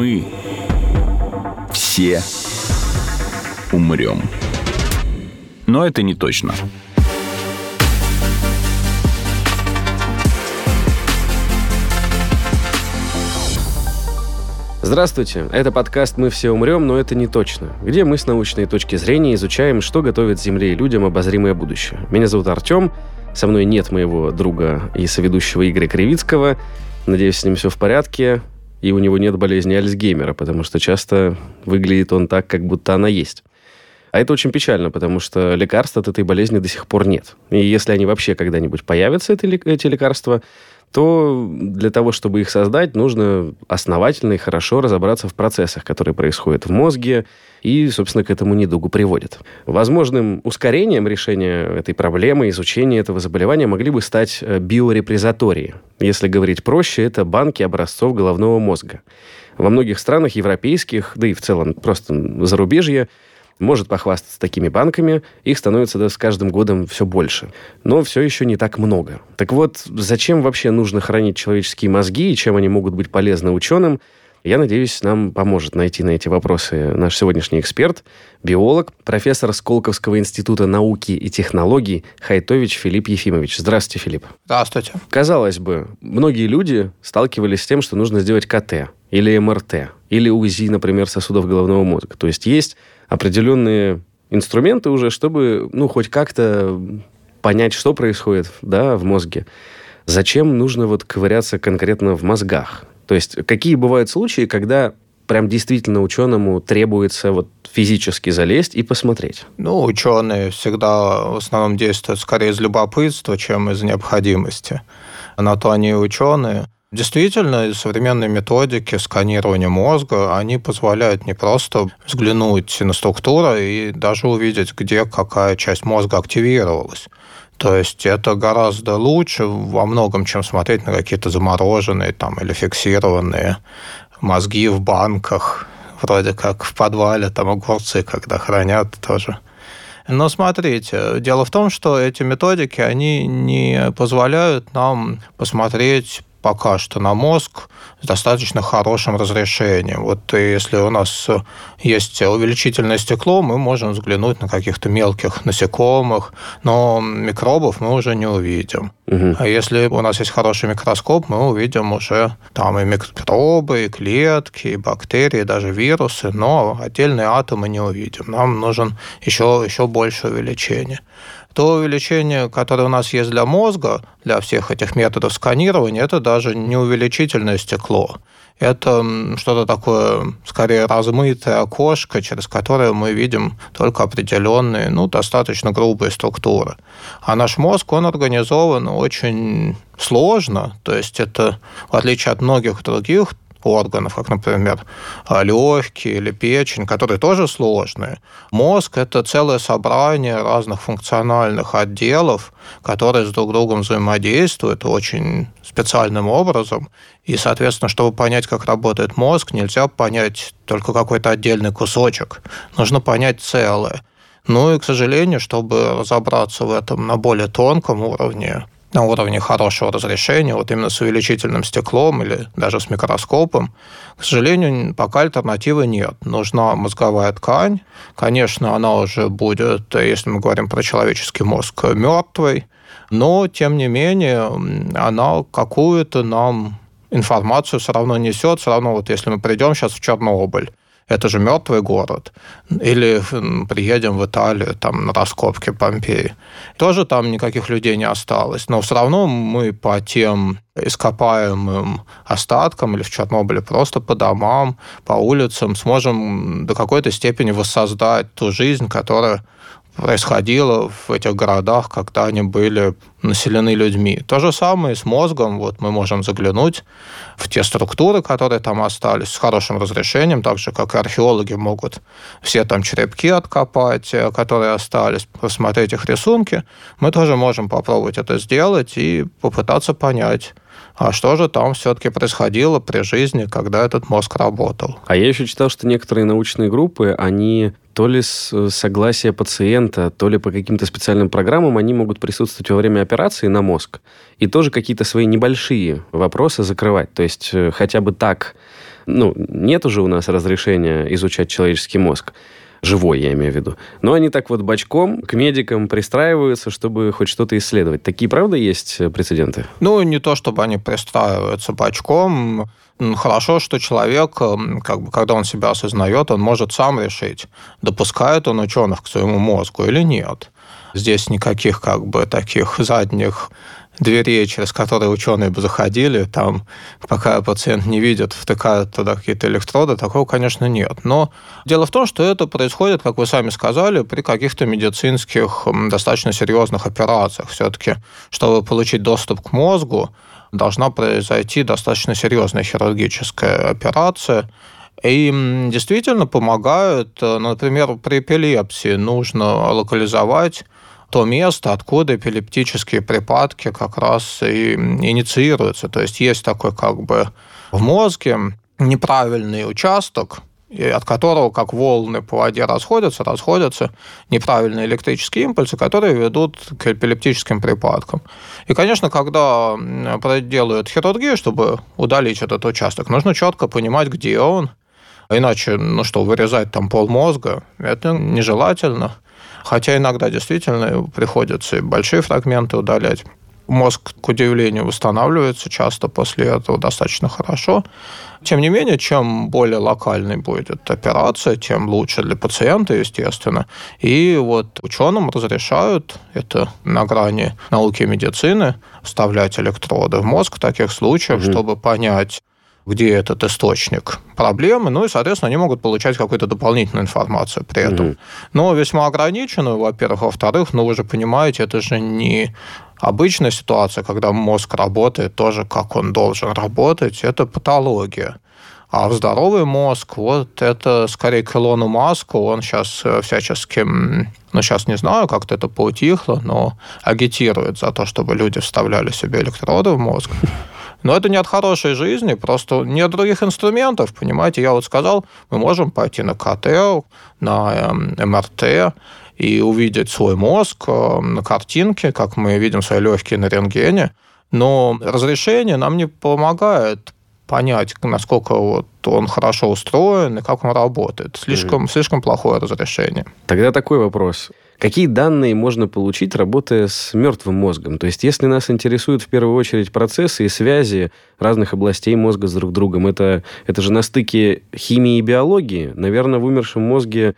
Мы все умрем. Но это не точно. Здравствуйте, это подкаст «Мы все умрем, но это не точно», где мы с научной точки зрения изучаем, что готовит Земле и людям обозримое будущее. Меня зовут Артем, со мной нет моего друга и соведущего Игоря Кривицкого. Надеюсь, с ним все в порядке, и у него нет болезни Альцгеймера, потому что часто выглядит он так, как будто она есть. А это очень печально, потому что лекарств от этой болезни до сих пор нет. И если они вообще когда-нибудь появятся, эти лекарства, то для того, чтобы их создать, нужно основательно и хорошо разобраться в процессах, которые происходят в мозге и, собственно, к этому недугу приводят. Возможным ускорением решения этой проблемы, изучения этого заболевания могли бы стать э, биорепрезатории. Если говорить проще, это банки образцов головного мозга. Во многих странах европейских, да и в целом просто зарубежье, может похвастаться такими банками, их становится с каждым годом все больше. Но все еще не так много. Так вот, зачем вообще нужно хранить человеческие мозги и чем они могут быть полезны ученым, я надеюсь, нам поможет найти на эти вопросы наш сегодняшний эксперт, биолог, профессор Сколковского института науки и технологий Хайтович Филипп Ефимович. Здравствуйте, Филипп. Здравствуйте. Казалось бы, многие люди сталкивались с тем, что нужно сделать КТ или МРТ, или УЗИ, например, сосудов головного мозга. То есть есть определенные инструменты уже, чтобы, ну, хоть как-то понять, что происходит, да, в мозге. Зачем нужно вот ковыряться конкретно в мозгах? То есть какие бывают случаи, когда прям действительно ученому требуется вот физически залезть и посмотреть? Ну, ученые всегда в основном действуют скорее из любопытства, чем из необходимости. На то они ученые. Действительно, современные методики сканирования мозга, они позволяют не просто взглянуть на структуру и даже увидеть, где какая часть мозга активировалась. То есть это гораздо лучше во многом, чем смотреть на какие-то замороженные там, или фиксированные мозги в банках, вроде как в подвале, там огурцы, когда хранят тоже. Но смотрите, дело в том, что эти методики, они не позволяют нам посмотреть пока что на мозг с достаточно хорошим разрешением. Вот если у нас есть увеличительное стекло, мы можем взглянуть на каких-то мелких насекомых, но микробов мы уже не увидим. Угу. А если у нас есть хороший микроскоп, мы увидим уже там и микробы, и клетки, и бактерии, и даже вирусы, но отдельные атомы не увидим. Нам нужен еще, еще больше увеличения то увеличение, которое у нас есть для мозга, для всех этих методов сканирования, это даже не увеличительное стекло. Это что-то такое, скорее, размытое окошко, через которое мы видим только определенные, ну, достаточно грубые структуры. А наш мозг, он организован очень сложно, то есть это, в отличие от многих других органов, как, например, легкие или печень, которые тоже сложные. Мозг – это целое собрание разных функциональных отделов, которые с друг другом взаимодействуют очень специальным образом. И, соответственно, чтобы понять, как работает мозг, нельзя понять только какой-то отдельный кусочек. Нужно понять целое. Ну и, к сожалению, чтобы разобраться в этом на более тонком уровне, на уровне хорошего разрешения, вот именно с увеличительным стеклом или даже с микроскопом, к сожалению, пока альтернативы нет. Нужна мозговая ткань. Конечно, она уже будет, если мы говорим про человеческий мозг, мертвой, но, тем не менее, она какую-то нам информацию все равно несет. Все равно, вот если мы придем сейчас в Чернобыль, это же мертвый город. Или приедем в Италию, там, на раскопки Помпеи. Тоже там никаких людей не осталось. Но все равно мы по тем ископаемым остаткам или в Чернобыле просто по домам, по улицам сможем до какой-то степени воссоздать ту жизнь, которая происходило в этих городах, когда они были населены людьми. То же самое с мозгом. Вот мы можем заглянуть в те структуры, которые там остались, с хорошим разрешением, так же, как и археологи могут все там черепки откопать, э, которые остались, посмотреть их рисунки. Мы тоже можем попробовать это сделать и попытаться понять, а что же там все-таки происходило при жизни, когда этот мозг работал. А я еще читал, что некоторые научные группы, они то ли с э, согласия пациента, то ли по каким-то специальным программам они могут присутствовать во время операции на мозг и тоже какие-то свои небольшие вопросы закрывать. То есть э, хотя бы так ну, нет уже у нас разрешения изучать человеческий мозг живой, я имею в виду. Но они так вот бочком к медикам пристраиваются, чтобы хоть что-то исследовать. Такие, правда, есть прецеденты? Ну, не то, чтобы они пристраиваются бочком. Хорошо, что человек, как бы, когда он себя осознает, он может сам решить, допускает он ученых к своему мозгу или нет. Здесь никаких как бы таких задних дверей, через которые ученые бы заходили, там, пока пациент не видит, втыкают туда какие-то электроды, такого, конечно, нет. Но дело в том, что это происходит, как вы сами сказали, при каких-то медицинских достаточно серьезных операциях. Все-таки, чтобы получить доступ к мозгу, должна произойти достаточно серьезная хирургическая операция, и действительно помогают, э, например, при эпилепсии нужно локализовать то место, откуда эпилептические припадки как раз и инициируются. То есть есть такой как бы в мозге неправильный участок, от которого, как волны по воде расходятся, расходятся неправильные электрические импульсы, которые ведут к эпилептическим припадкам. И, конечно, когда делают хирургию, чтобы удалить этот участок, нужно четко понимать, где он. Иначе, ну что, вырезать там пол мозга, это нежелательно. Хотя иногда действительно приходится и большие фрагменты удалять. Мозг, к удивлению, восстанавливается часто после этого достаточно хорошо. Тем не менее, чем более локальной будет операция, тем лучше для пациента, естественно. И вот ученым разрешают, это на грани науки и медицины, вставлять электроды в мозг в таких случаях, угу. чтобы понять, где этот источник проблемы, ну и, соответственно, они могут получать какую-то дополнительную информацию при этом. Mm-hmm. Но весьма ограниченную, во-первых. Во-вторых, ну вы же понимаете, это же не обычная ситуация, когда мозг работает тоже, как он должен работать, это патология. А в здоровый мозг, вот это скорее к Илону Маску, он сейчас э, всячески, ну сейчас не знаю, как-то это поутихло, но агитирует за то, чтобы люди вставляли себе электроды в мозг. Но это не от хорошей жизни, просто нет других инструментов, понимаете. Я вот сказал, мы можем пойти на КТ, на МРТ, и увидеть свой мозг э, на картинке, как мы видим свои легкие на рентгене, но разрешение нам не помогает понять, насколько вот он хорошо устроен и как он работает. Слишком, mm-hmm. слишком плохое разрешение. Тогда такой вопрос. Какие данные можно получить, работая с мертвым мозгом? То есть, если нас интересуют в первую очередь процессы и связи разных областей мозга с друг другом, это, это же на стыке химии и биологии. Наверное, в умершем мозге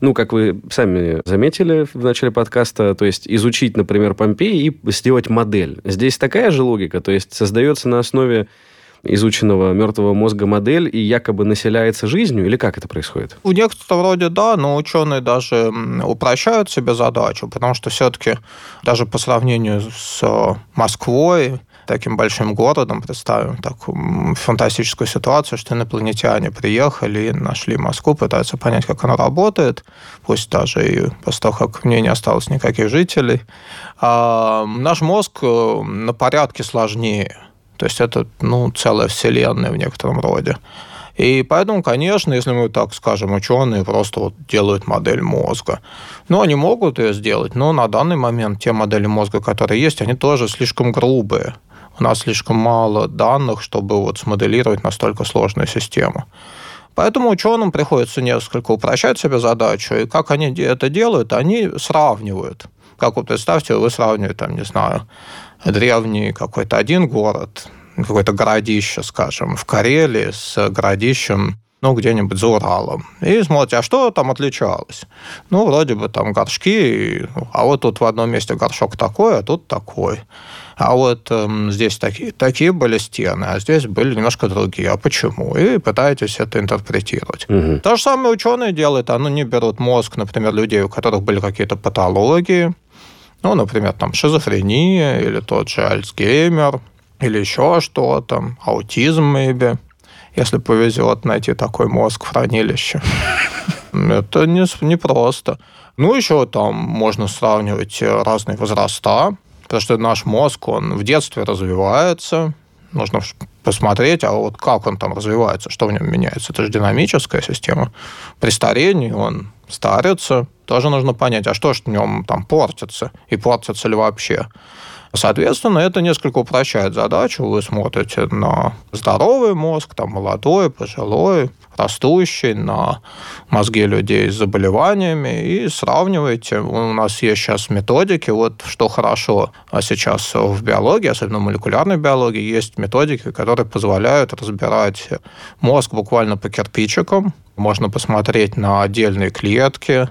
ну, как вы сами заметили в начале подкаста, то есть изучить, например, Помпеи и сделать модель. Здесь такая же логика, то есть создается на основе изученного мертвого мозга модель и якобы населяется жизнью, или как это происходит? В некотором роде да, но ученые даже упрощают себе задачу, потому что все-таки даже по сравнению с Москвой, таким большим городом, представим такую фантастическую ситуацию, что инопланетяне приехали и нашли Москву, пытаются понять, как она работает, пусть даже и после того, как в ней не осталось никаких жителей. А наш мозг э, на порядке сложнее. То есть это ну, целая вселенная в некотором роде. И поэтому, конечно, если мы так скажем, ученые просто вот делают модель мозга. Ну, они могут ее сделать, но на данный момент те модели мозга, которые есть, они тоже слишком грубые. У нас слишком мало данных, чтобы вот смоделировать настолько сложную систему. Поэтому ученым приходится несколько упрощать себе задачу. И как они это делают? Они сравнивают. Как вы представьте, вы сравниваете, там, не знаю, древний какой-то один город, какое-то городище, скажем, в Карелии с городищем ну, где-нибудь за Уралом. И смотрите, а что там отличалось? Ну, вроде бы там горшки, а вот тут в одном месте горшок такой, а тут такой. А вот э, здесь такие, такие были стены, а здесь были немножко другие. А почему? И пытаетесь это интерпретировать. Угу. То же самое ученые делают. Они не берут мозг, например, людей, у которых были какие-то патологии, ну, например, там шизофрения или тот же Альцгеймер, или еще что-то, аутизм, maybe, если повезет найти такой мозг в хранилище. Это не, не просто. Ну, еще там можно сравнивать разные возраста, потому что наш мозг, он в детстве развивается, нужно посмотреть, а вот как он там развивается, что в нем меняется. Это же динамическая система. При старении он старится, тоже нужно понять, а что же в нем там портится, и портится ли вообще. Соответственно, это несколько упрощает задачу. Вы смотрите на здоровый мозг, там молодой, пожилой, растущий, на мозги людей с заболеваниями и сравниваете. У нас есть сейчас методики, вот что хорошо а сейчас в биологии, особенно в молекулярной биологии, есть методики, которые позволяют разбирать мозг буквально по кирпичикам. Можно посмотреть на отдельные клетки,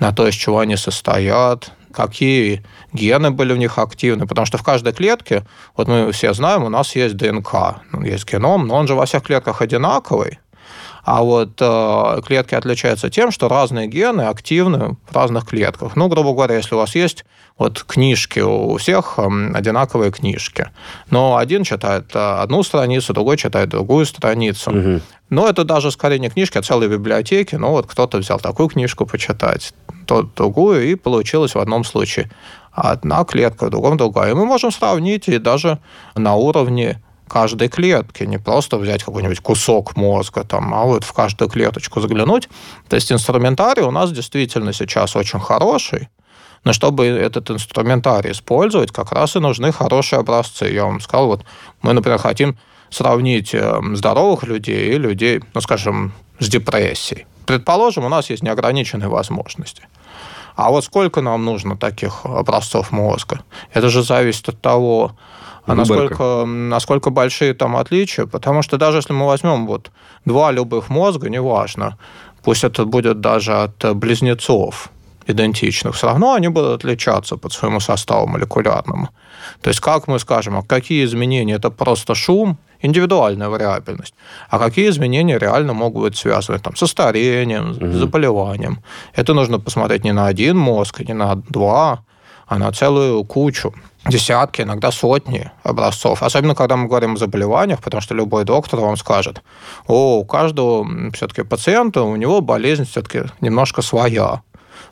на то, из чего они состоят, какие гены были в них активны, потому что в каждой клетке, вот мы все знаем, у нас есть ДНК, ну, есть геном, но он же во всех клетках одинаковый, а вот э, клетки отличаются тем, что разные гены активны в разных клетках. Ну, грубо говоря, если у вас есть вот книжки, у всех э, одинаковые книжки, но один читает э, одну страницу, другой читает другую страницу. Угу. Но это даже скорее не книжки, а целые библиотеки. Ну, вот кто-то взял такую книжку почитать, тот другую, и получилось в одном случае одна клетка, в другом другая. И мы можем сравнить и даже на уровне каждой клетки, не просто взять какой-нибудь кусок мозга, там, а вот в каждую клеточку заглянуть. То есть инструментарий у нас действительно сейчас очень хороший, но чтобы этот инструментарий использовать, как раз и нужны хорошие образцы. Я вам сказал, вот мы, например, хотим сравнить э, здоровых людей и людей, ну, скажем, с депрессией. Предположим, у нас есть неограниченные возможности. А вот сколько нам нужно таких образцов мозга? Это же зависит от того, а насколько, насколько большие там отличия. Потому что даже если мы возьмем вот два любых мозга, неважно, пусть это будет даже от близнецов идентичных, все равно они будут отличаться по своему составу молекулярному. То есть как мы скажем, а какие изменения? Это просто шум, индивидуальная вариабельность. А какие изменения реально могут быть связаны там, со старением, угу. с заболеванием? Это нужно посмотреть не на один мозг, не на два, а на целую кучу десятки, иногда сотни образцов. Особенно, когда мы говорим о заболеваниях, потому что любой доктор вам скажет, о, у каждого все-таки пациента, у него болезнь все-таки немножко своя.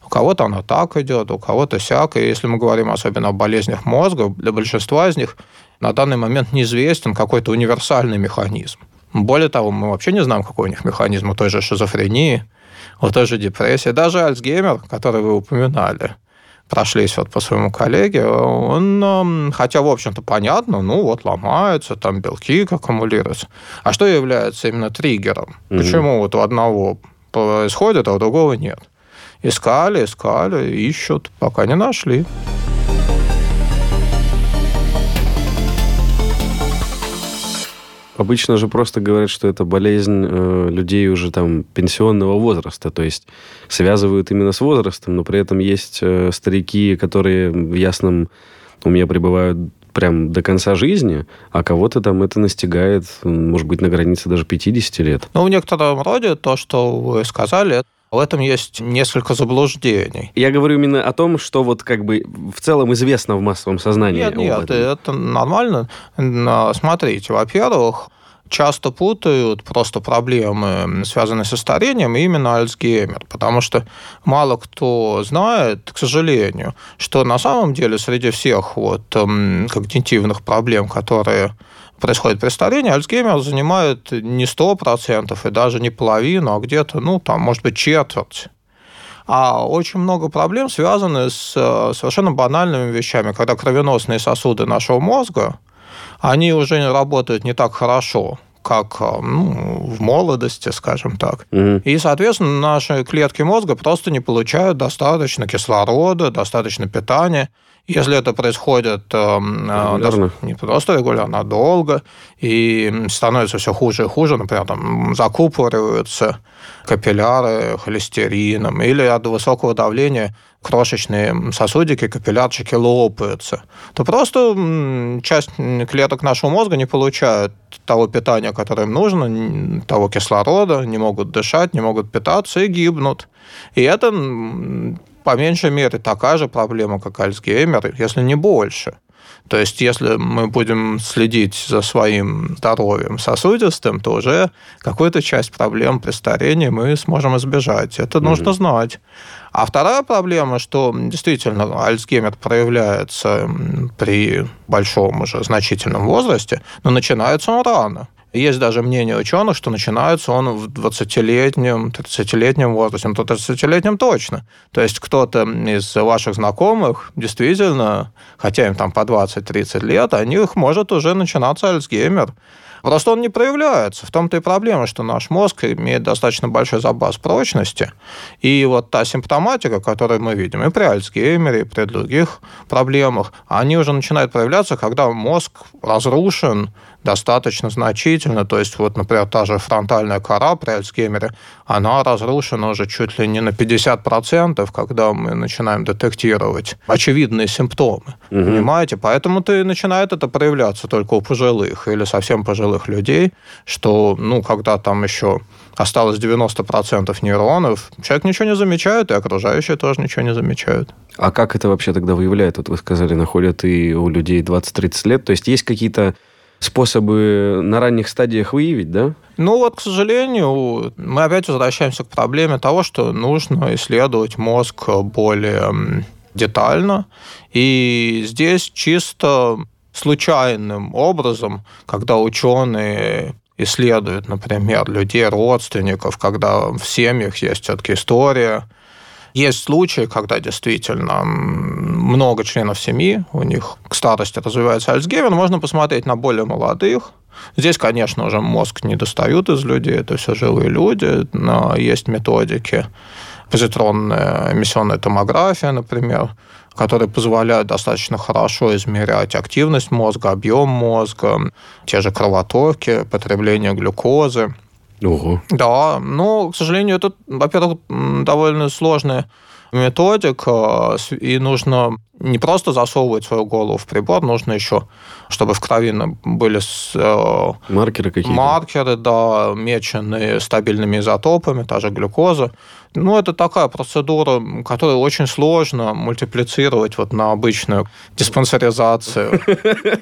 У кого-то она так идет, у кого-то сяк. И если мы говорим особенно о болезнях мозга, для большинства из них на данный момент неизвестен какой-то универсальный механизм. Более того, мы вообще не знаем, какой у них механизм у той же шизофрении, у той же депрессии, даже Альцгеймер, который вы упоминали – прошлись вот по своему коллеге, он, хотя, в общем-то, понятно, ну вот ломаются, там белки аккумулируются. А что является именно триггером? Угу. Почему вот у одного происходит, а у другого нет? Искали, искали, ищут, пока не нашли. Обычно же просто говорят, что это болезнь э, людей уже там пенсионного возраста, то есть связывают именно с возрастом, но при этом есть э, старики, которые в ясном уме пребывают прям до конца жизни, а кого-то там это настигает, может быть, на границе даже 50 лет. Ну, в некотором роде то, что вы сказали, в этом есть несколько заблуждений. Я говорю именно о том, что вот как бы в целом известно в массовом сознании. Нет, нет, это нормально. Смотрите, во-первых, часто путают просто проблемы, связанные со старением, именно Альцгеймер, потому что мало кто знает, к сожалению, что на самом деле среди всех вот когнитивных проблем, которые происходит при старении, Альцгеймер занимает не 100% и даже не половину, а где-то, ну, там, может быть, четверть. А очень много проблем связаны с э, совершенно банальными вещами, когда кровеносные сосуды нашего мозга, они уже работают не так хорошо, как э, ну, в молодости, скажем так. Угу. И, соответственно, наши клетки мозга просто не получают достаточно кислорода, достаточно питания. Если это происходит э, регулярно. не просто регулярно, а долго, и становится все хуже и хуже, например, там закупориваются капилляры холестерином, или от высокого давления крошечные сосудики, капиллярчики лопаются, то просто часть клеток нашего мозга не получают того питания, которое им нужно, того кислорода, не могут дышать, не могут питаться и гибнут. И это по меньшей мере такая же проблема, как Альцгеймер, если не больше. То есть, если мы будем следить за своим здоровьем сосудистым, то уже какую-то часть проблем при старении мы сможем избежать. Это mm-hmm. нужно знать. А вторая проблема, что действительно Альцгеймер проявляется при большом уже значительном возрасте, но начинается он рано. Есть даже мнение ученых, что начинается он в 20-летнем, 30-летнем возрасте, ну, то 30-летнем точно. То есть кто-то из ваших знакомых действительно, хотя им там по 20-30 лет, у них может уже начинаться Альцгеймер. Просто он не проявляется. В том-то и проблема, что наш мозг имеет достаточно большой запас прочности. И вот та симптоматика, которую мы видим и при Альцгеймере, и при других проблемах, они уже начинают проявляться, когда мозг разрушен достаточно значительно. То есть, вот, например, та же фронтальная кора при Альцгеймере, она разрушена уже чуть ли не на 50%, когда мы начинаем детектировать очевидные симптомы. Угу. Понимаете? Поэтому ты начинает это проявляться только у пожилых или совсем пожилых людей, что, ну, когда там еще осталось 90% нейронов, человек ничего не замечает, и окружающие тоже ничего не замечают. А как это вообще тогда выявляет? Вот вы сказали, находят и у людей 20-30 лет. То есть есть какие-то способы на ранних стадиях выявить, да? Ну вот, к сожалению, мы опять возвращаемся к проблеме того, что нужно исследовать мозг более детально. И здесь чисто случайным образом, когда ученые исследуют, например, людей, родственников, когда в семьях есть все-таки история есть случаи, когда действительно много членов семьи, у них к старости развивается Альцгеймер, можно посмотреть на более молодых, Здесь, конечно, уже мозг не достают из людей, это все живые люди, но есть методики, позитронная эмиссионная томография, например, которые позволяют достаточно хорошо измерять активность мозга, объем мозга, те же кровотоки, потребление глюкозы. Ого. Да, но, к сожалению, это, во-первых, довольно сложная методика, и нужно не просто засовывать свою голову в прибор, нужно еще, чтобы в крови были э, маркеры какие-то. Маркеры, да, меченные стабильными изотопами, та же глюкоза. Ну, это такая процедура, которую очень сложно мультиплицировать вот на обычную диспансеризацию.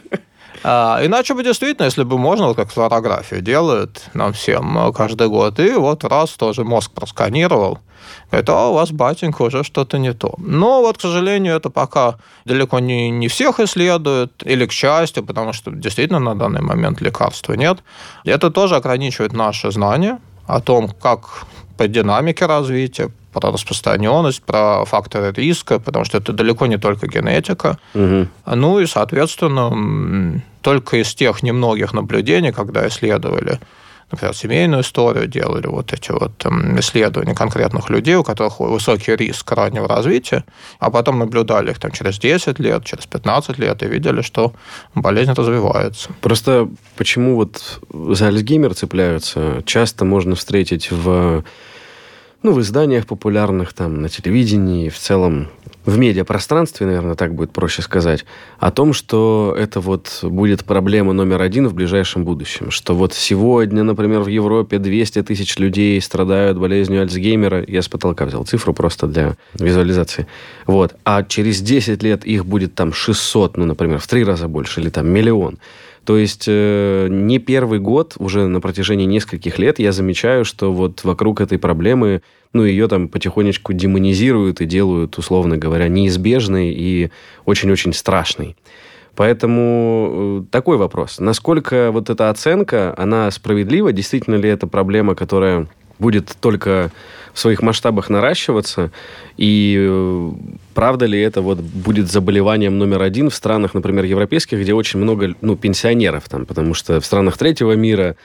А, иначе бы действительно, если бы можно, вот как флюорографию делают нам всем э, каждый год, и вот раз тоже мозг просканировал, это а у вас, батенька, уже что-то не то. Но вот, к сожалению, это пока далеко не, не всех исследуют, или к счастью, потому что действительно на данный момент лекарства нет. Это тоже ограничивает наши знания о том, как по динамике развития, про распространенность, про факторы риска, потому что это далеко не только генетика. Угу. Ну и, соответственно, только из тех немногих наблюдений, когда исследовали например, семейную историю, делали вот эти вот исследования конкретных людей, у которых высокий риск раннего развития, а потом наблюдали их там через 10 лет, через 15 лет и видели, что болезнь развивается. Просто почему вот за Альцгеймер цепляются? Часто можно встретить в ну, в изданиях популярных, там, на телевидении, в целом в медиапространстве, наверное, так будет проще сказать, о том, что это вот будет проблема номер один в ближайшем будущем. Что вот сегодня, например, в Европе 200 тысяч людей страдают болезнью Альцгеймера. Я с потолка взял цифру просто для визуализации. Вот. А через 10 лет их будет там 600, ну, например, в три раза больше, или там миллион. То есть э, не первый год, уже на протяжении нескольких лет я замечаю, что вот вокруг этой проблемы, ну, ее там потихонечку демонизируют и делают, условно говоря, неизбежной и очень-очень страшной. Поэтому э, такой вопрос. Насколько вот эта оценка, она справедлива? Действительно ли это проблема, которая будет только в своих масштабах наращиваться. И э, правда ли это вот будет заболеванием номер один в странах, например, европейских, где очень много ну, пенсионеров там, потому что в странах третьего мира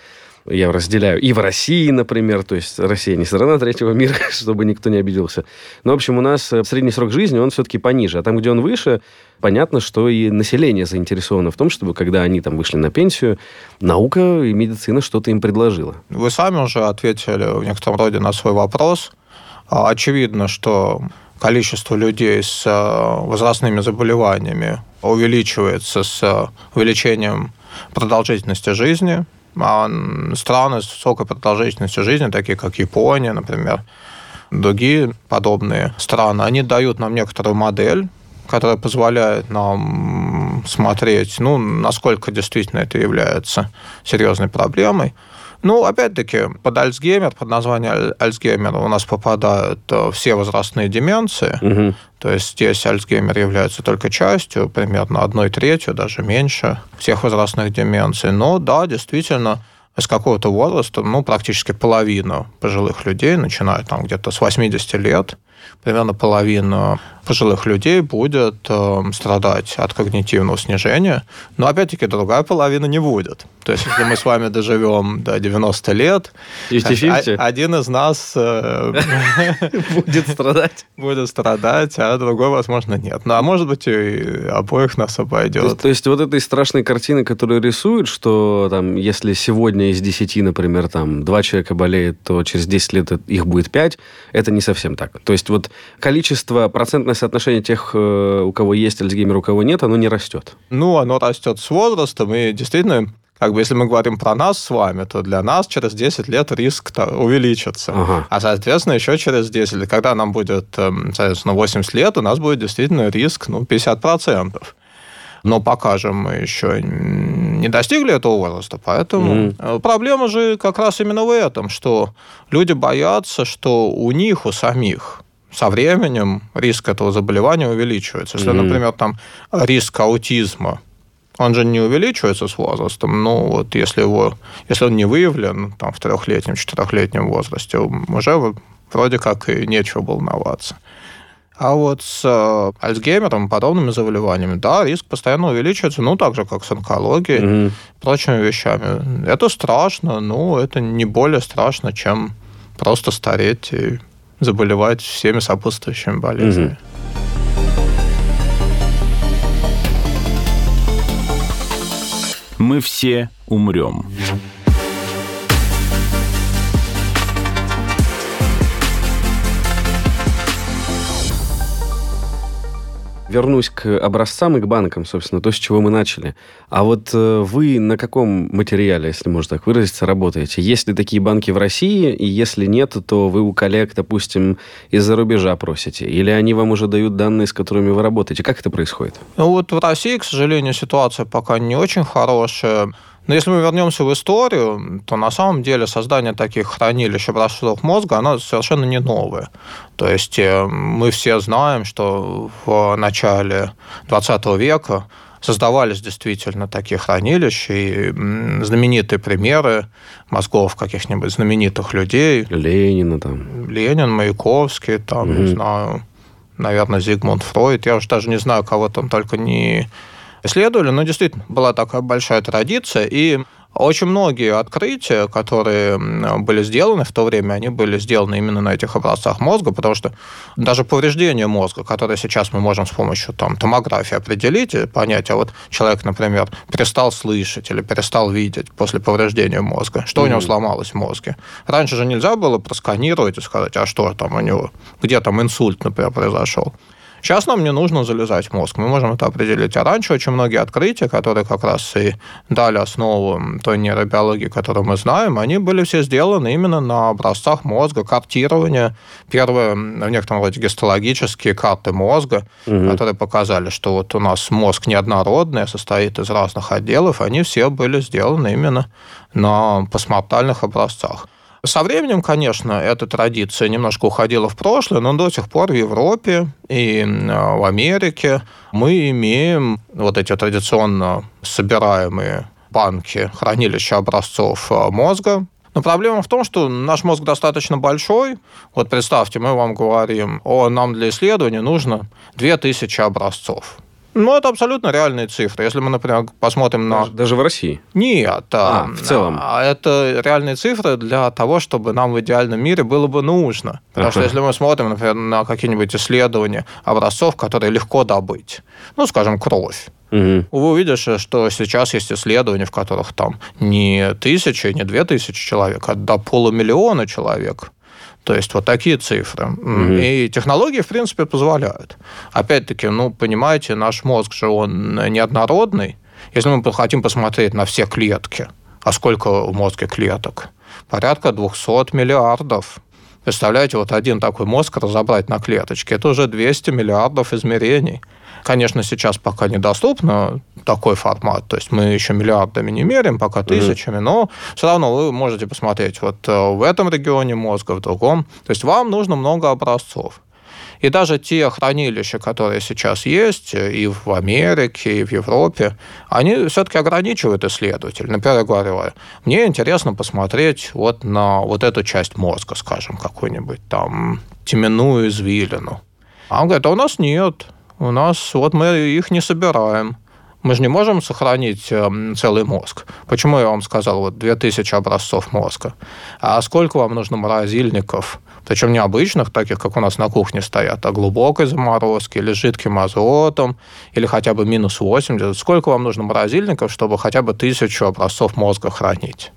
я разделяю. И в России, например, то есть Россия не страна третьего мира, чтобы никто не обиделся. Но, в общем, у нас э, средний срок жизни, он все-таки пониже. А там, где он выше, понятно, что и население заинтересовано в том, чтобы, когда они там вышли на пенсию, наука и медицина что-то им предложила. Вы сами уже ответили в некотором роде на свой вопрос. А, очевидно, что количество людей с э, возрастными заболеваниями увеличивается с э, увеличением продолжительности жизни, страны с высокой продолжительностью жизни, такие как Япония, например, другие подобные страны, они дают нам некоторую модель, которая позволяет нам смотреть, ну, насколько действительно это является серьезной проблемой. Ну, опять-таки, под Альцгеймер, под названием Альцгеймер у нас попадают э, все возрастные деменции. Угу. То есть здесь Альцгеймер является только частью, примерно одной третью, даже меньше всех возрастных деменций. Но да, действительно, с какого-то возраста, ну, практически половина пожилых людей, начиная там где-то с 80 лет, примерно половина пожилых людей будет э, страдать от когнитивного снижения, но опять-таки другая половина не будет. То есть, если мы с вами доживем до 90 лет, 50 один из нас э, будет страдать. Будет страдать, а другой, возможно, нет. Ну, а может быть, и обоих нас обойдет. То есть, вот этой страшной картины, которую рисуют, что там, если сегодня из 10, например, там, два человека болеет, то через 10 лет их будет 5, это не совсем так. То есть, вот количество, процентное соотношение тех, э, у кого есть Альцгеймер, у кого нет, оно не растет. Ну, оно растет с возрастом, и действительно как бы если мы говорим про нас с вами, то для нас через 10 лет риск увеличится. Ага. А, соответственно, еще через 10 лет, когда нам будет, эм, соответственно, 80 лет, у нас будет действительно риск ну, 50%. Но пока же мы еще не достигли этого возраста, поэтому mm-hmm. проблема же как раз именно в этом, что люди боятся, что у них, у самих со временем риск этого заболевания увеличивается. Если, mm-hmm. например, там риск аутизма, он же не увеличивается с возрастом, но вот если, его, если он не выявлен там, в трехлетнем, четырехлетнем возрасте, уже вроде как и нечего волноваться. А вот с э, Альцгеймером, подобными заболеваниями, да, риск постоянно увеличивается, ну, так же, как с онкологией, mm-hmm. прочими вещами. Это страшно, но это не более страшно, чем просто стареть и заболевать всеми сопутствующими болезнями. Мы все умрем. Вернусь к образцам и к банкам, собственно, то, с чего мы начали. А вот э, вы на каком материале, если можно так выразиться, работаете? Есть ли такие банки в России? И если нет, то вы у коллег, допустим, из-за рубежа просите? Или они вам уже дают данные, с которыми вы работаете? Как это происходит? Ну вот в России, к сожалению, ситуация пока не очень хорошая. Но если мы вернемся в историю, то на самом деле создание таких хранилищ образцов мозга, оно совершенно не новое. То есть э, мы все знаем, что в начале 20 века создавались действительно такие хранилища, и знаменитые примеры мозгов каких-нибудь знаменитых людей. Ленина там. Ленин, Маяковский, там, угу. не знаю, наверное, Зигмунд Фройд. Я уже даже не знаю, кого там только не исследовали, но действительно была такая большая традиция, и очень многие открытия, которые были сделаны в то время, они были сделаны именно на этих образцах мозга, потому что даже повреждение мозга, которое сейчас мы можем с помощью там, томографии определить, и понять, а вот человек, например, перестал слышать или перестал видеть после повреждения мозга, что mm-hmm. у него сломалось в мозге. Раньше же нельзя было просканировать и сказать, а что там у него, где там инсульт, например, произошел. Сейчас нам не нужно залезать в мозг, мы можем это определить. А раньше очень многие открытия, которые как раз и дали основу той нейробиологии, которую мы знаем, они были все сделаны именно на образцах мозга, картирование. Первые, в некотором роде, гистологические карты мозга, угу. которые показали, что вот у нас мозг неоднородный, а состоит из разных отделов, они все были сделаны именно на постмортальных образцах. Со временем, конечно, эта традиция немножко уходила в прошлое, но до сих пор в Европе и в Америке мы имеем вот эти традиционно собираемые банки, хранилища образцов а, мозга, но проблема в том, что наш мозг достаточно большой. Вот представьте, мы вам говорим, о, нам для исследования нужно 2000 образцов. Ну, это абсолютно реальные цифры. Если мы, например, посмотрим на... Даже в России? Нет. А, в целом? А это реальные цифры для того, чтобы нам в идеальном мире было бы нужно. Потому ага. что если мы смотрим, например, на какие-нибудь исследования образцов, которые легко добыть, ну, скажем, кровь, Угу. Вы увидите, что сейчас есть исследования, в которых там не тысячи, не две тысячи человек, а до полумиллиона человек то есть вот такие цифры. Угу. И технологии, в принципе, позволяют. Опять-таки, ну, понимаете, наш мозг же, он неоднородный. Если мы хотим посмотреть на все клетки, а сколько в мозге клеток? Порядка 200 миллиардов. Представляете, вот один такой мозг разобрать на клеточке, это уже 200 миллиардов измерений. Конечно, сейчас пока недоступно такой формат, то есть мы еще миллиардами не меряем, пока тысячами, но все равно вы можете посмотреть вот э, в этом регионе мозга, в другом. То есть вам нужно много образцов. И даже те хранилища, которые сейчас есть э, и в Америке, и в Европе, они все-таки ограничивают исследователей. Например, я говорю, мне интересно посмотреть вот на вот эту часть мозга, скажем, какую-нибудь там теменную извилину. А он говорит, а у нас нет. У нас вот мы их не собираем. Мы же не можем сохранить эм, целый мозг. Почему я вам сказал, вот 2000 образцов мозга? А сколько вам нужно морозильников? Причем не обычных, таких, как у нас на кухне стоят, а глубокой заморозки, или жидким азотом, или хотя бы минус 80. Сколько вам нужно морозильников, чтобы хотя бы тысячу образцов мозга хранить?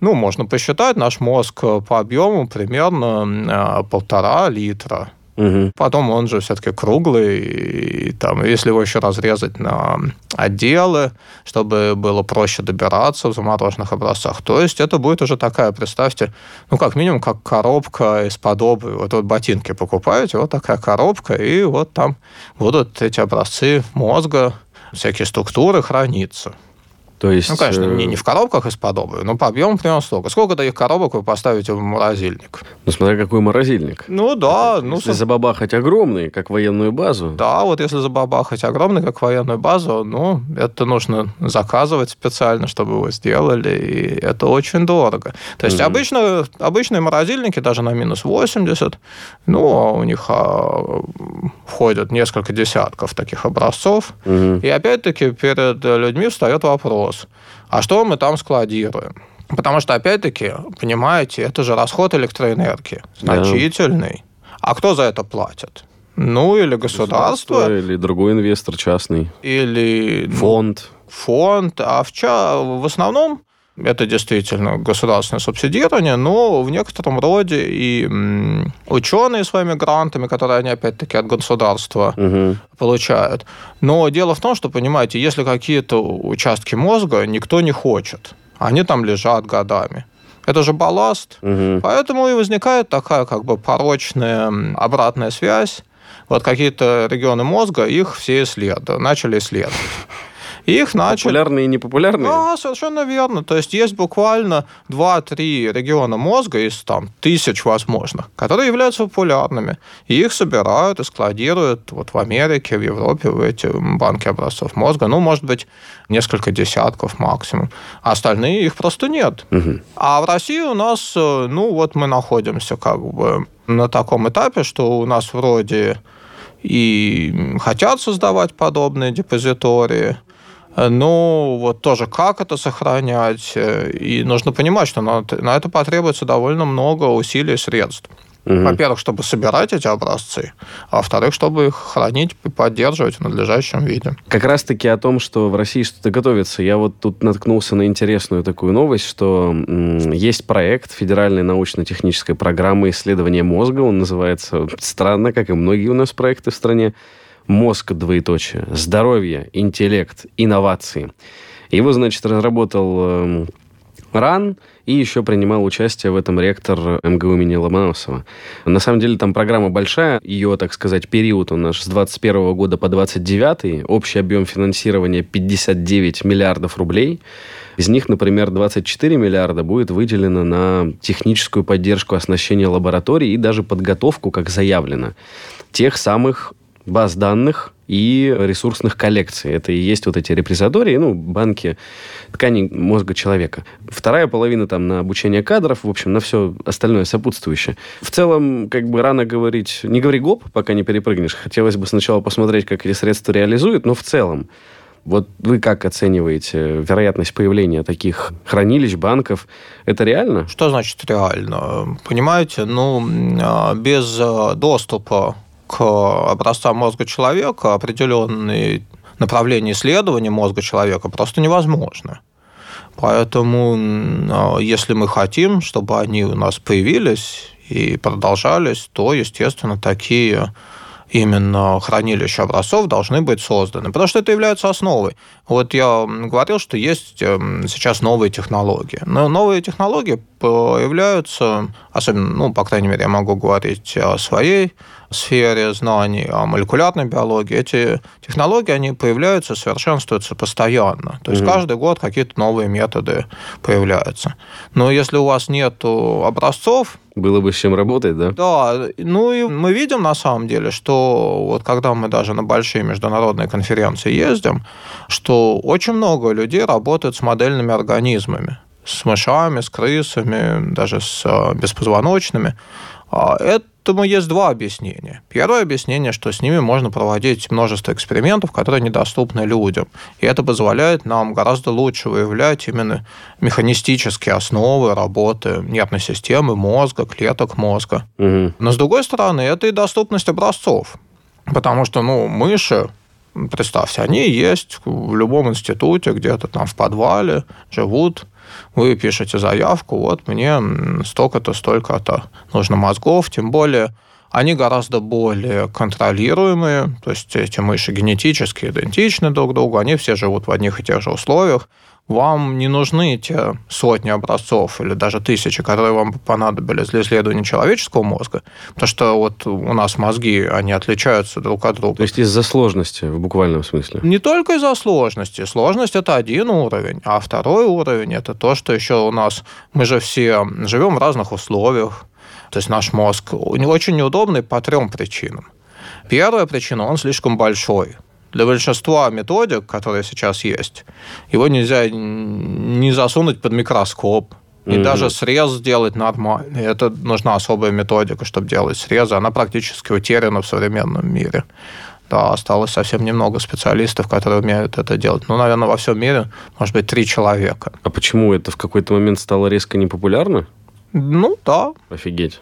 Ну, можно посчитать, наш мозг по объему примерно э, полтора литра. Угу. Потом он же все-таки круглый, и там, если его еще разрезать на отделы, чтобы было проще добираться в замороженных образцах, то есть это будет уже такая, представьте, ну, как минимум, как коробка из-под обуви. Вот, вот ботинки покупаете, вот такая коробка, и вот там будут эти образцы мозга, всякие структуры храниться. То есть... Ну, конечно, не, не в коробках из-под обуви, но по объему примерно столько. Сколько таких коробок вы поставите в морозильник? Ну, смотря какой морозильник. Ну, да. Это, ну, если забабахать огромный, как военную базу. Да, вот если забабахать огромный, как военную базу, ну, это нужно заказывать специально, чтобы его сделали, и это очень дорого. То есть mm-hmm. обычно, обычные морозильники, даже на минус 80, ну, у них а, входят несколько десятков таких образцов. Mm-hmm. И опять-таки перед людьми встает вопрос, вопрос, а что мы там складируем? Потому что, опять-таки, понимаете, это же расход электроэнергии значительный. Да. А кто за это платит? Ну, или государство. государство или другой инвестор частный. Или... Фонд. фонд. А в, ча... в основном это действительно государственное субсидирование, но в некотором роде и ученые своими грантами, которые они опять-таки от государства угу. получают. Но дело в том, что, понимаете, если какие-то участки мозга никто не хочет, они там лежат годами. Это же балласт. Угу. Поэтому и возникает такая как бы порочная обратная связь. Вот какие-то регионы мозга, их все исследовали, начали исследовать. Их начали... Популярные и непопулярные? Да, совершенно верно. То есть есть буквально 2-3 региона мозга из там тысяч возможных, которые являются популярными. И их собирают и складируют вот в Америке, в Европе, в эти банки образцов мозга. Ну, может быть, несколько десятков максимум. А остальные их просто нет. Угу. А в России у нас, э, ну, вот мы находимся как бы на таком этапе, что у нас вроде и хотят создавать подобные депозитории, ну, вот тоже как это сохранять. Э, и нужно понимать, что на, на это потребуется довольно много усилий и средств. Угу. Во-первых, чтобы собирать эти образцы, а во-вторых, чтобы их хранить и поддерживать в надлежащем виде. Как раз-таки о том, что в России что-то готовится. Я вот тут наткнулся на интересную такую новость, что есть проект федеральной научно-технической программы исследования мозга. Он называется странно, как и многие у нас проекты в стране мозг, двоеточие, здоровье, интеллект, инновации. Его, значит, разработал эм, РАН и еще принимал участие в этом ректор МГУ имени Ломоносова. На самом деле там программа большая, ее, так сказать, период у нас с 21 года по 29 общий объем финансирования 59 миллиардов рублей. Из них, например, 24 миллиарда будет выделено на техническую поддержку оснащения лабораторий и даже подготовку, как заявлено, тех самых баз данных и ресурсных коллекций. Это и есть вот эти репрезатории, ну, банки тканей мозга человека. Вторая половина там на обучение кадров, в общем, на все остальное сопутствующее. В целом, как бы рано говорить, не говори гоп, пока не перепрыгнешь. Хотелось бы сначала посмотреть, как эти средства реализуют, но в целом, вот вы как оцениваете вероятность появления таких хранилищ, банков? Это реально? Что значит реально? Понимаете, ну, а, без а, доступа к образцам мозга человека определенные направления исследования мозга человека просто невозможно. Поэтому, а, если мы хотим, чтобы они у нас появились и продолжались, то, естественно, такие именно хранилища образцов должны быть созданы, потому что это является основой. Вот я говорил, что есть эм, сейчас новые технологии. Но новые технологии появляются, особенно, ну, по крайней мере, я могу говорить о своей сфере знаний, о молекулярной биологии, эти технологии, они появляются, совершенствуются постоянно. То есть mm-hmm. каждый год какие-то новые методы появляются. Но если у вас нет образцов, было бы с чем работать, да? Да. Ну и мы видим на самом деле, что вот когда мы даже на большие международные конференции ездим, что очень много людей работают с модельными организмами с мышами, с крысами, даже с э, беспозвоночными. А этому есть два объяснения. Первое объяснение, что с ними можно проводить множество экспериментов, которые недоступны людям. И это позволяет нам гораздо лучше выявлять именно механистические основы работы нервной системы, мозга, клеток мозга. Угу. Но с другой стороны, это и доступность образцов. Потому что, ну, мыши, представьте, они есть в любом институте, где-то там в подвале, живут. Вы пишете заявку, вот мне столько-то, столько-то нужно мозгов, тем более они гораздо более контролируемые, то есть эти мыши генетически идентичны друг другу, они все живут в одних и тех же условиях, вам не нужны те сотни образцов или даже тысячи, которые вам понадобились для исследования человеческого мозга, потому что вот у нас мозги, они отличаются друг от друга. То есть из-за сложности в буквальном смысле? Не только из-за сложности. Сложность – это один уровень, а второй уровень – это то, что еще у нас, мы же все живем в разных условиях, то есть наш мозг очень неудобный по трем причинам. Первая причина – он слишком большой для большинства методик, которые сейчас есть, его нельзя не засунуть под микроскоп, и mm-hmm. даже срез сделать нормально. Это нужна особая методика, чтобы делать срезы. Она практически утеряна в современном мире. Да, осталось совсем немного специалистов, которые умеют это делать. Ну, наверное, во всем мире, может быть, три человека. А почему это в какой-то момент стало резко непопулярно? Ну, да. Офигеть.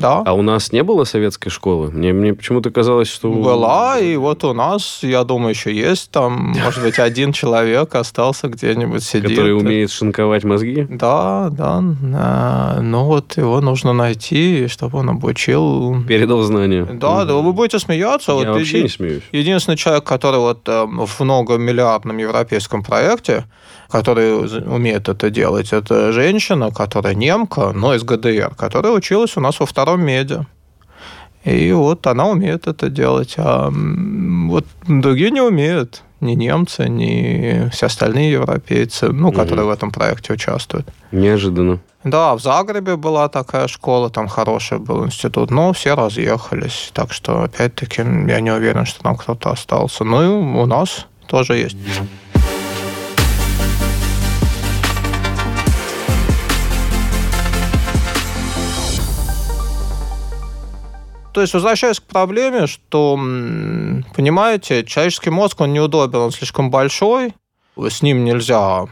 Да. А у нас не было советской школы? Мне, мне почему-то казалось, что... Была, и вот у нас, я думаю, еще есть там, может быть, один человек остался где-нибудь сидит. Который умеет шинковать мозги? Да, да. Ну вот его нужно найти, чтобы он обучил... Передал знания. Да, да, вы будете смеяться. Я вот вообще еди... не смеюсь. Единственный человек, который вот э, в многомиллиардном европейском проекте, который умеет это делать, это женщина, которая немка, но из ГДР, которая училась у нас во втором меде. И вот она умеет это делать, а вот другие не умеют. Ни немцы, ни все остальные европейцы, ну, угу. которые в этом проекте участвуют. Неожиданно. Да, в Загребе была такая школа, там хороший был институт, но все разъехались. Так что, опять-таки, я не уверен, что там кто-то остался. Ну и у нас тоже есть. То есть, возвращаясь к проблеме, что, понимаете, человеческий мозг, он неудобен, он слишком большой, с ним нельзя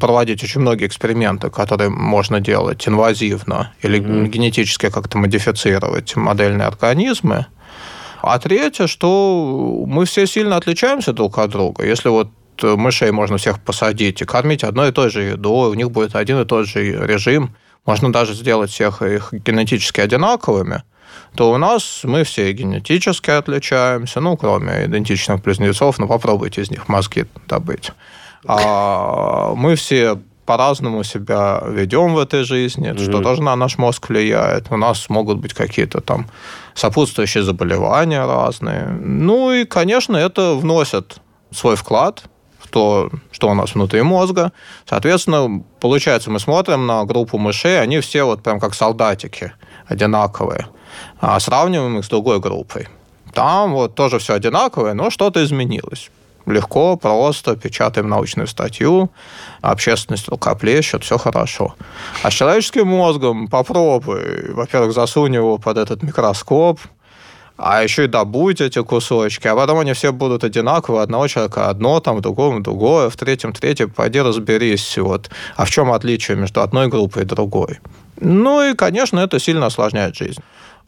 проводить очень многие эксперименты, которые можно делать инвазивно или mm-hmm. генетически как-то модифицировать модельные организмы. А третье, что мы все сильно отличаемся друг от друга. Если вот мышей можно всех посадить и кормить одной и той же едой, у них будет один и тот же режим, можно даже сделать всех их генетически одинаковыми – то у нас мы все генетически отличаемся, ну, кроме идентичных близнецов, ну, попробуйте из них мозги добыть. А мы все по-разному себя ведем в этой жизни, mm-hmm. что тоже на наш мозг влияет. У нас могут быть какие-то там сопутствующие заболевания разные. Ну и, конечно, это вносит свой вклад в то, что у нас внутри мозга. Соответственно, получается, мы смотрим на группу мышей, они все вот прям как солдатики одинаковые а сравниваем их с другой группой. Там вот тоже все одинаковое, но что-то изменилось. Легко, просто печатаем научную статью, общественность рукоплещет, все хорошо. А с человеческим мозгом попробуй, во-первых, засунь его под этот микроскоп, а еще и добудь эти кусочки, а потом они все будут одинаковые, одного человека одно, там, в другом другое, в третьем третье, пойди разберись, вот, а в чем отличие между одной группой и другой. Ну и, конечно, это сильно осложняет жизнь.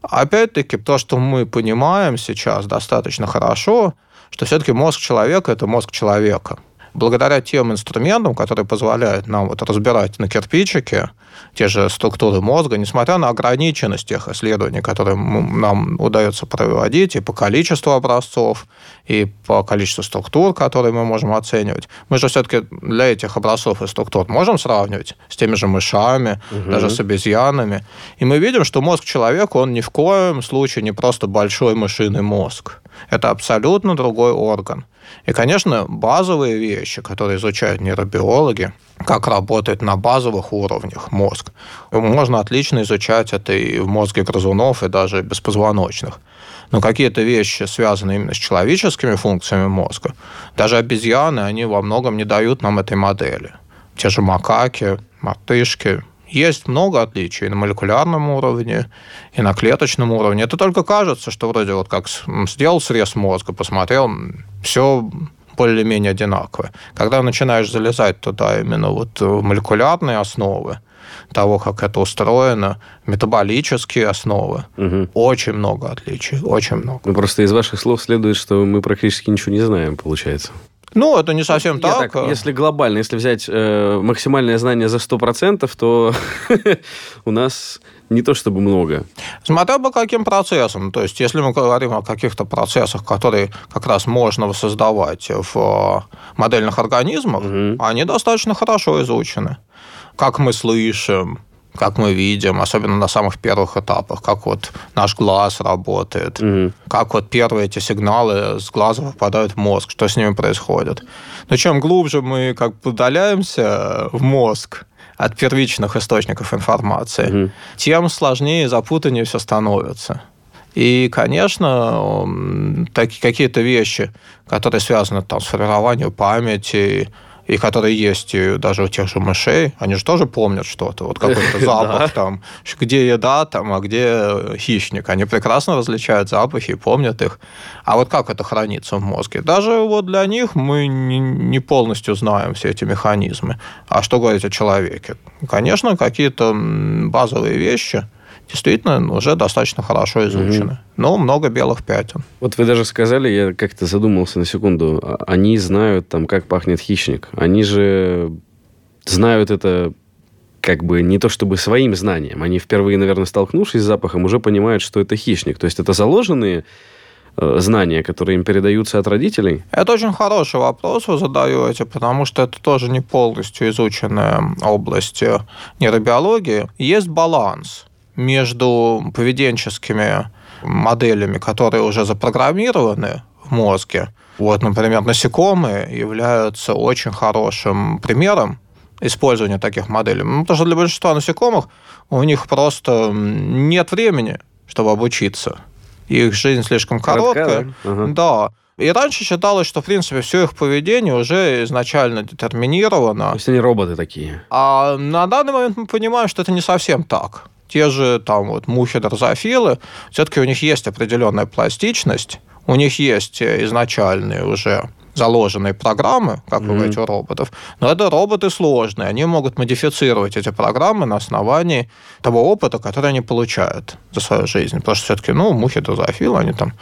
Опять-таки, то, что мы понимаем сейчас достаточно хорошо, что все-таки мозг человека – это мозг человека. Благодаря тем инструментам, которые позволяют нам вот разбирать на кирпичике те же структуры мозга, несмотря на ограниченность тех исследований, которые нам удается проводить и по количеству образцов, и по количеству структур, которые мы можем оценивать. Мы же все-таки для этих образцов и структур можем сравнивать с теми же мышами, угу. даже с обезьянами. И мы видим, что мозг человека, он ни в коем случае не просто большой мышиный мозг. Это абсолютно другой орган. И, конечно, базовые вещи, которые изучают нейробиологи, как работает на базовых уровнях мозг, можно отлично изучать это и в мозге грызунов, и даже беспозвоночных. Но какие-то вещи, связанные именно с человеческими функциями мозга, даже обезьяны, они во многом не дают нам этой модели. Те же макаки, мартышки, есть много отличий и на молекулярном уровне, и на клеточном уровне. Это только кажется, что вроде вот как сделал срез мозга, посмотрел, все более-менее одинаковое. Когда начинаешь залезать туда именно вот в молекулярные основы, того, как это устроено, метаболические основы. Угу. Очень много отличий, очень много. Ну, просто из ваших слов следует, что мы практически ничего не знаем, получается. Ну, это не совсем так. так. Если глобально, если взять э, максимальное знание за 100%, то у нас не то чтобы много. Смотря по каким процессам. То есть, если мы говорим о каких-то процессах, которые как раз можно воссоздавать в э, модельных организмах, угу. они достаточно хорошо изучены. Как мы слышим, как мы видим, особенно на самых первых этапах, как вот наш глаз работает, угу. как вот первые эти сигналы с глаза попадают в мозг, что с ними происходит. Но чем глубже мы как бы удаляемся в мозг от первичных источников информации, угу. тем сложнее и запутаннее все становится. И, конечно, какие-то вещи, которые связаны там, с формированием памяти, и которые есть даже у тех же мышей, они же тоже помнят что-то, вот какой-то запах там, где еда там, а где хищник. Они прекрасно различают запахи и помнят их. А вот как это хранится в мозге? Даже вот для них мы не полностью знаем все эти механизмы. А что говорить о человеке? Конечно, какие-то базовые вещи – действительно уже достаточно хорошо изучены. Угу. Но много белых пятен. Вот вы даже сказали, я как-то задумался на секунду, а, они знают там, как пахнет хищник. Они же знают это как бы не то чтобы своим знанием. Они впервые, наверное, столкнувшись с запахом, уже понимают, что это хищник. То есть это заложенные э, знания, которые им передаются от родителей? Это очень хороший вопрос вы задаете, потому что это тоже не полностью изученная область нейробиологии. Есть баланс между поведенческими моделями, которые уже запрограммированы в мозге. Вот, например, насекомые являются очень хорошим примером использования таких моделей. Ну, потому что для большинства насекомых у них просто нет времени, чтобы обучиться. Их жизнь слишком короткая. Короткая, да? да. И раньше считалось, что, в принципе, все их поведение уже изначально детерминировано. То есть они роботы такие. А на данный момент мы понимаем, что это не совсем так те же там вот мухи дрозофилы, все-таки у них есть определенная пластичность, у них есть э, изначальные уже заложенные программы, как mm-hmm. говорить, у роботов, но это роботы сложные, они могут модифицировать эти программы на основании того опыта, который они получают за свою жизнь. Потому что все-таки, ну, мухи дрозофилы, они там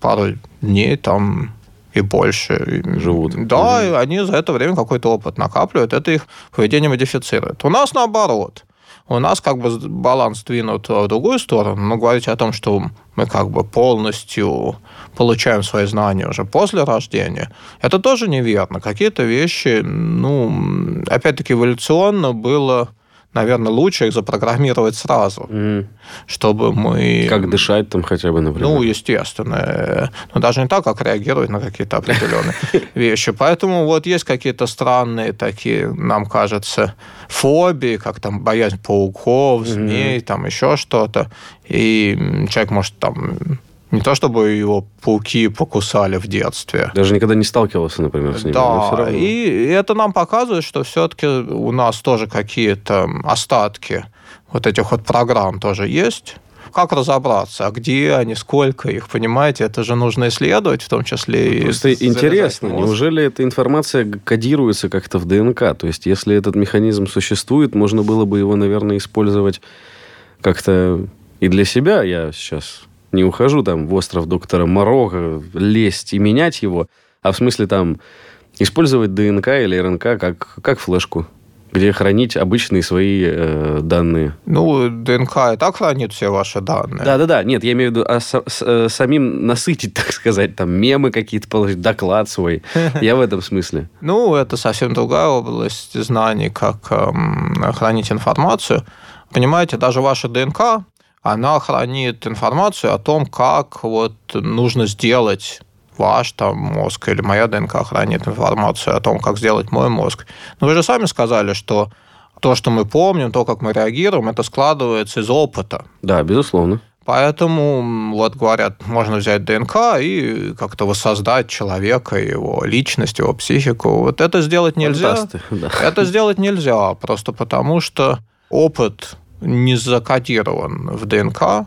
пару дней там и больше. Живут. Да, mm-hmm. и они за это время какой-то опыт накапливают, это их поведение модифицирует. У нас наоборот у нас как бы баланс двинут в другую сторону, но говорить о том, что мы как бы полностью получаем свои знания уже после рождения, это тоже неверно. Какие-то вещи, ну, опять-таки эволюционно было наверное, лучше их запрограммировать сразу, mm. чтобы мы... Как дышать там хотя бы, например? Ну, естественно. Но даже не так, как реагировать на какие-то определенные вещи. Поэтому вот есть какие-то странные такие, нам кажется, фобии, как там боязнь пауков, змей, там еще что-то. И человек может там не то, чтобы его пауки покусали в детстве. Даже никогда не сталкивался, например, с ними. Да, и это нам показывает, что все-таки у нас тоже какие-то остатки вот этих вот программ тоже есть. Как разобраться, а где они, сколько их, понимаете? Это же нужно исследовать, в том числе и... Просто интересно, неужели эта информация кодируется как-то в ДНК? То есть, если этот механизм существует, можно было бы его, наверное, использовать как-то и для себя. Я сейчас не ухожу там в остров доктора Морога, лезть и менять его, а в смысле там Использовать ДНК или РНК как, как флешку где хранить обычные свои э, данные. Ну, ДНК и так хранит все ваши данные. Да-да-да, нет, я имею в виду а, с, с, э, самим насытить, так сказать, там мемы какие-то положить, доклад свой. Я в этом смысле. Ну, это совсем другая область знаний, как эм, хранить информацию. Понимаете, даже ваша ДНК, она хранит информацию о том, как вот нужно сделать ваш там мозг или моя ДНК хранит информацию о том, как сделать мой мозг. Но вы же сами сказали, что то, что мы помним, то, как мы реагируем, это складывается из опыта. Да, безусловно. Поэтому, вот говорят, можно взять ДНК и как-то воссоздать человека, его личность, его психику. Вот это сделать нельзя. Да. Это сделать нельзя, просто потому что опыт не закодирован в ДНК,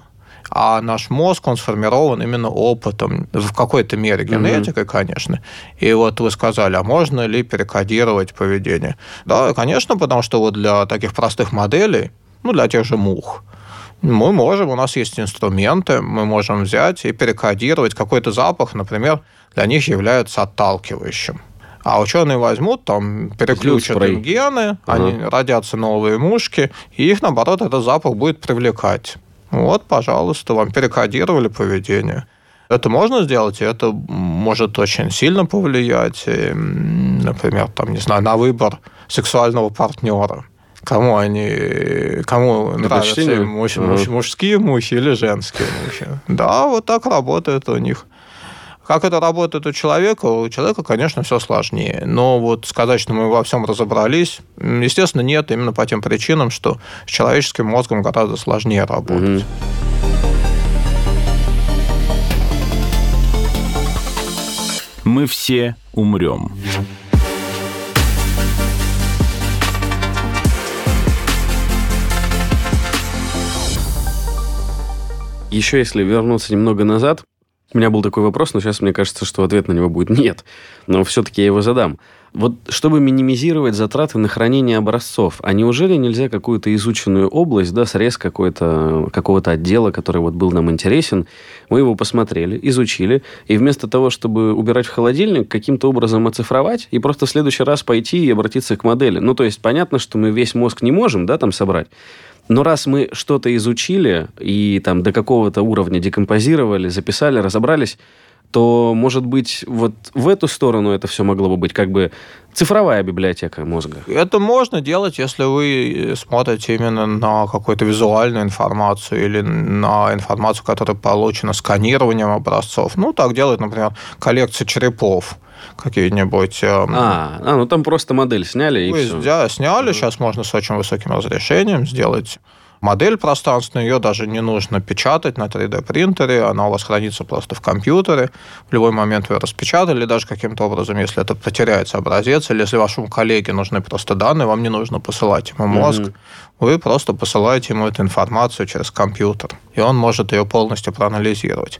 а наш мозг, он сформирован именно опытом, в какой-то мере генетикой, mm-hmm. конечно. И вот вы сказали, а можно ли перекодировать поведение? Да, конечно, потому что вот для таких простых моделей, ну, для тех же мух, мы можем, у нас есть инструменты, мы можем взять и перекодировать какой-то запах, например, для них является отталкивающим. А ученые возьмут, там, переключат им гены, ага. они родятся новые мушки, и их, наоборот, этот запах будет привлекать. Вот, пожалуйста, вам перекодировали поведение. Это можно сделать, и это может очень сильно повлиять, и, например, там, не знаю, на выбор сексуального партнера. Кому они, кому нравятся муж, муж, мужские мухи или женские мухи. Да, вот так работает у них. Как это работает у человека? У человека, конечно, все сложнее. Но вот сказать, что мы во всем разобрались, естественно, нет, именно по тем причинам, что с человеческим мозгом гораздо сложнее работать. Мы все умрем. Еще если вернуться немного назад, у меня был такой вопрос, но сейчас мне кажется, что ответ на него будет нет. Но все-таки я его задам. Вот чтобы минимизировать затраты на хранение образцов, а неужели нельзя какую-то изученную область, да, срез какой-то, какого-то отдела, который вот был нам интересен, мы его посмотрели, изучили, и вместо того, чтобы убирать в холодильник, каким-то образом оцифровать и просто в следующий раз пойти и обратиться к модели. Ну, то есть понятно, что мы весь мозг не можем, да, там собрать, но раз мы что-то изучили и там до какого-то уровня декомпозировали, записали, разобрались, то, может быть, вот в эту сторону это все могло бы быть как бы цифровая библиотека мозга. Это можно делать, если вы смотрите именно на какую-то визуальную информацию или на информацию, которая получена сканированием образцов. Ну, так делают, например, коллекция черепов какие-нибудь... Эм, а, а, ну там просто модель сняли и все. Да, сняли, сейчас можно с очень высоким разрешением сделать модель пространственную, ее даже не нужно печатать на 3D-принтере, она у вас хранится просто в компьютере. В любой момент вы распечатали, даже каким-то образом, если это потеряется образец, или если вашему коллеге нужны просто данные, вам не нужно посылать ему мозг, mm-hmm. вы просто посылаете ему эту информацию через компьютер, и он может ее полностью проанализировать.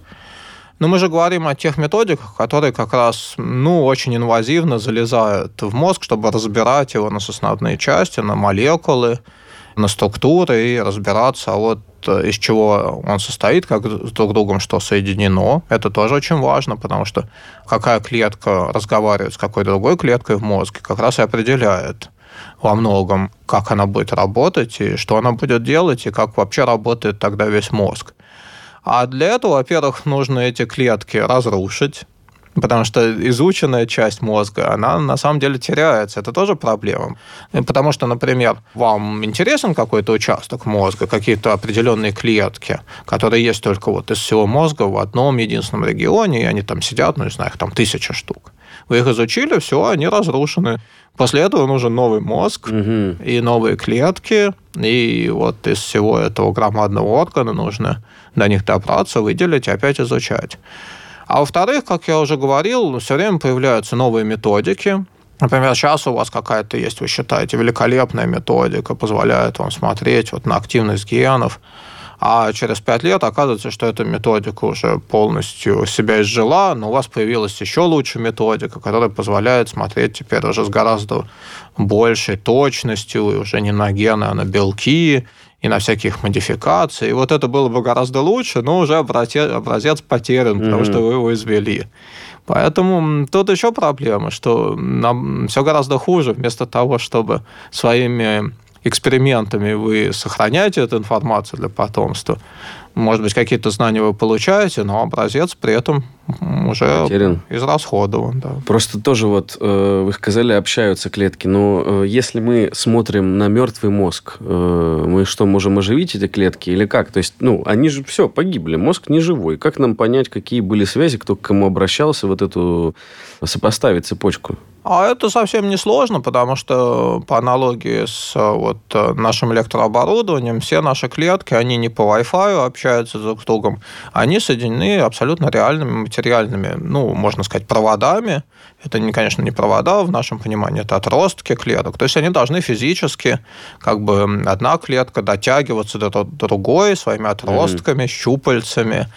Но мы же говорим о тех методиках, которые как раз ну, очень инвазивно залезают в мозг, чтобы разбирать его на составные части, на молекулы, на структуры и разбираться, вот э, из чего он состоит, как с друг другом что соединено. Это тоже очень важно, потому что какая клетка разговаривает с какой другой клеткой в мозге, как раз и определяет во многом, как она будет работать, и что она будет делать, и как вообще работает тогда весь мозг. А для этого, во-первых, нужно эти клетки разрушить, Потому что изученная часть мозга, она на самом деле теряется. Это тоже проблема. Потому что, например, вам интересен какой-то участок мозга, какие-то определенные клетки, которые есть только вот из всего мозга в одном единственном регионе, и они там сидят, ну, не знаю, их там тысяча штук. Вы их изучили, все, они разрушены. После этого нужен новый мозг угу. и новые клетки, и вот из всего этого громадного органа нужно до них добраться, выделить и опять изучать. А во-вторых, как я уже говорил, все время появляются новые методики. Например, сейчас у вас какая-то есть, вы считаете, великолепная методика, позволяет вам смотреть вот на активность генов, а через пять лет оказывается, что эта методика уже полностью себя изжила, но у вас появилась еще лучшая методика, которая позволяет смотреть теперь уже с гораздо большей точностью, и уже не на гены, а на белки, и на всяких модификаций. И вот это было бы гораздо лучше, но уже образец, образец потерян, потому mm-hmm. что вы его извели. Поэтому тут еще проблема, что нам все гораздо хуже. Вместо того, чтобы своими экспериментами вы сохраняете эту информацию для потомства, может быть, какие-то знания вы получаете, но образец при этом уже Потерян. израсходован. Да. Просто тоже вот, э, вы сказали, общаются клетки, но э, если мы смотрим на мертвый мозг, э, мы что, можем оживить эти клетки или как? То есть, ну, они же все, погибли, мозг не живой. Как нам понять, какие были связи, кто к кому обращался, вот эту сопоставить цепочку? А это совсем не сложно, потому что по аналогии с вот, нашим электрооборудованием, все наши клетки, они не по Wi-Fi общаются друг с другом, они соединены абсолютно реальными материальными, ну, можно сказать, проводами. Это, конечно, не провода в нашем понимании, это отростки клеток. То есть они должны физически, как бы, одна клетка дотягиваться до другой своими отростками, mm-hmm. щупальцами,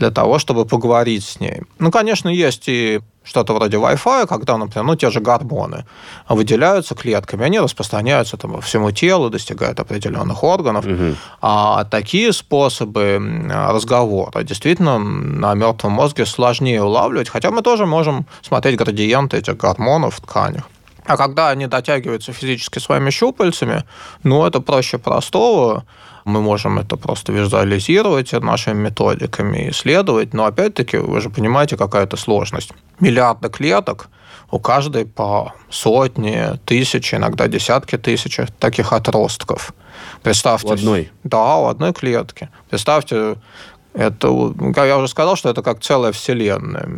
для того, чтобы поговорить с ней. Ну, конечно, есть и что-то вроде Wi-Fi, когда, например, ну, те же гормоны выделяются клетками, они распространяются там, по всему телу, достигают определенных органов. Угу. А такие способы разговора действительно на мертвом мозге сложнее улавливать, хотя мы тоже можем смотреть градиенты этих гормонов в тканях. А когда они дотягиваются физически своими щупальцами, ну, это проще простого. Мы можем это просто визуализировать нашими методиками, исследовать. Но опять-таки, вы же понимаете, какая то сложность. Миллиарды клеток, у каждой по сотни, тысячи, иногда десятки тысяч таких отростков. Представьте. В одной? Да, в одной клетке. Представьте, это, я уже сказал, что это как целая вселенная.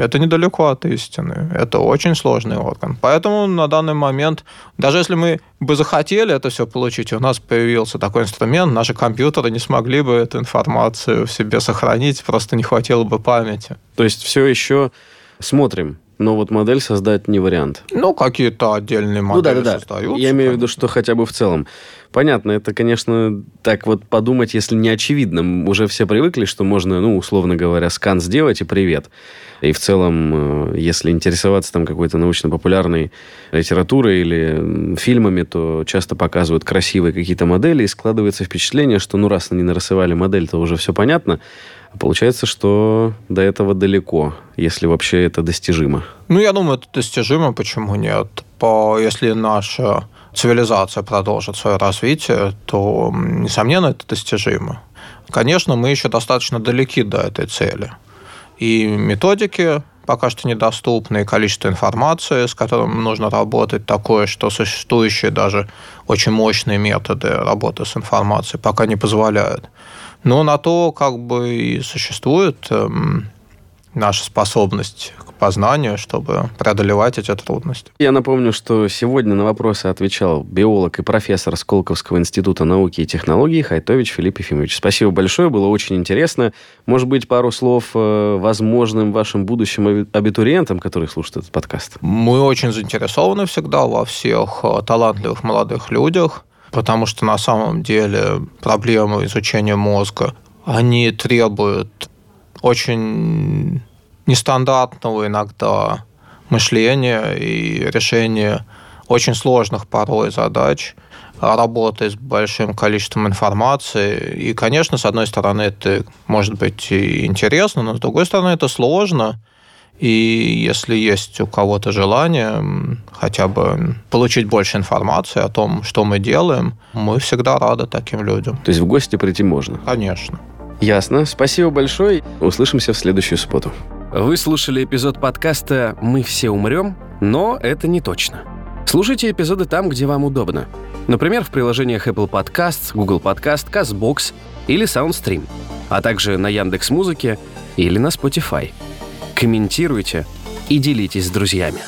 Это недалеко от истины. Это очень сложный орган. Поэтому на данный момент, даже если мы бы захотели это все получить, у нас появился такой инструмент, наши компьютеры не смогли бы эту информацию в себе сохранить, просто не хватило бы памяти. То есть все еще смотрим, но вот модель создать не вариант. Ну, какие-то отдельные модели ну, да, да, да. создаются. Я имею в виду, что хотя бы в целом. Понятно, это, конечно, так вот подумать, если не очевидно. Уже все привыкли, что можно, ну, условно говоря, скан сделать и привет. И в целом, э, если интересоваться там какой-то научно-популярной литературой или фильмами, то часто показывают красивые какие-то модели, и складывается впечатление, что ну раз они нарисовали модель, то уже все понятно. А получается, что до этого далеко, если вообще это достижимо. Ну, я думаю, это достижимо, почему нет? По, если наша цивилизация продолжит свое развитие, то, несомненно, это достижимо. Конечно, мы еще достаточно далеки до этой цели. И методики пока что недоступны, и количество информации, с которым нужно работать, такое, что существующие даже очень мощные методы работы с информацией пока не позволяют. Но на то как бы и существует эм, наша способность к познанию, чтобы преодолевать эти трудности. Я напомню, что сегодня на вопросы отвечал биолог и профессор Сколковского института науки и технологий Хайтович Филипп Ефимович. Спасибо большое, было очень интересно. Может быть, пару слов э, возможным вашим будущим абитуриентам, которые слушают этот подкаст? Мы очень заинтересованы всегда во всех э, талантливых молодых людях, потому что на самом деле проблемы изучения мозга, они требуют очень нестандартного иногда мышления и решения очень сложных порой задач, работы с большим количеством информации. И, конечно, с одной стороны, это может быть и интересно, но с другой стороны, это сложно – и если есть у кого-то желание хотя бы получить больше информации о том, что мы делаем, мы всегда рады таким людям. То есть в гости прийти можно? Конечно. Ясно. Спасибо большое. Услышимся в следующую субботу. Вы слушали эпизод подкаста «Мы все умрем», но это не точно. Слушайте эпизоды там, где вам удобно. Например, в приложениях Apple Podcasts, Google Podcast, CastBox или SoundStream, а также на Яндекс Музыке или на Spotify комментируйте и делитесь с друзьями.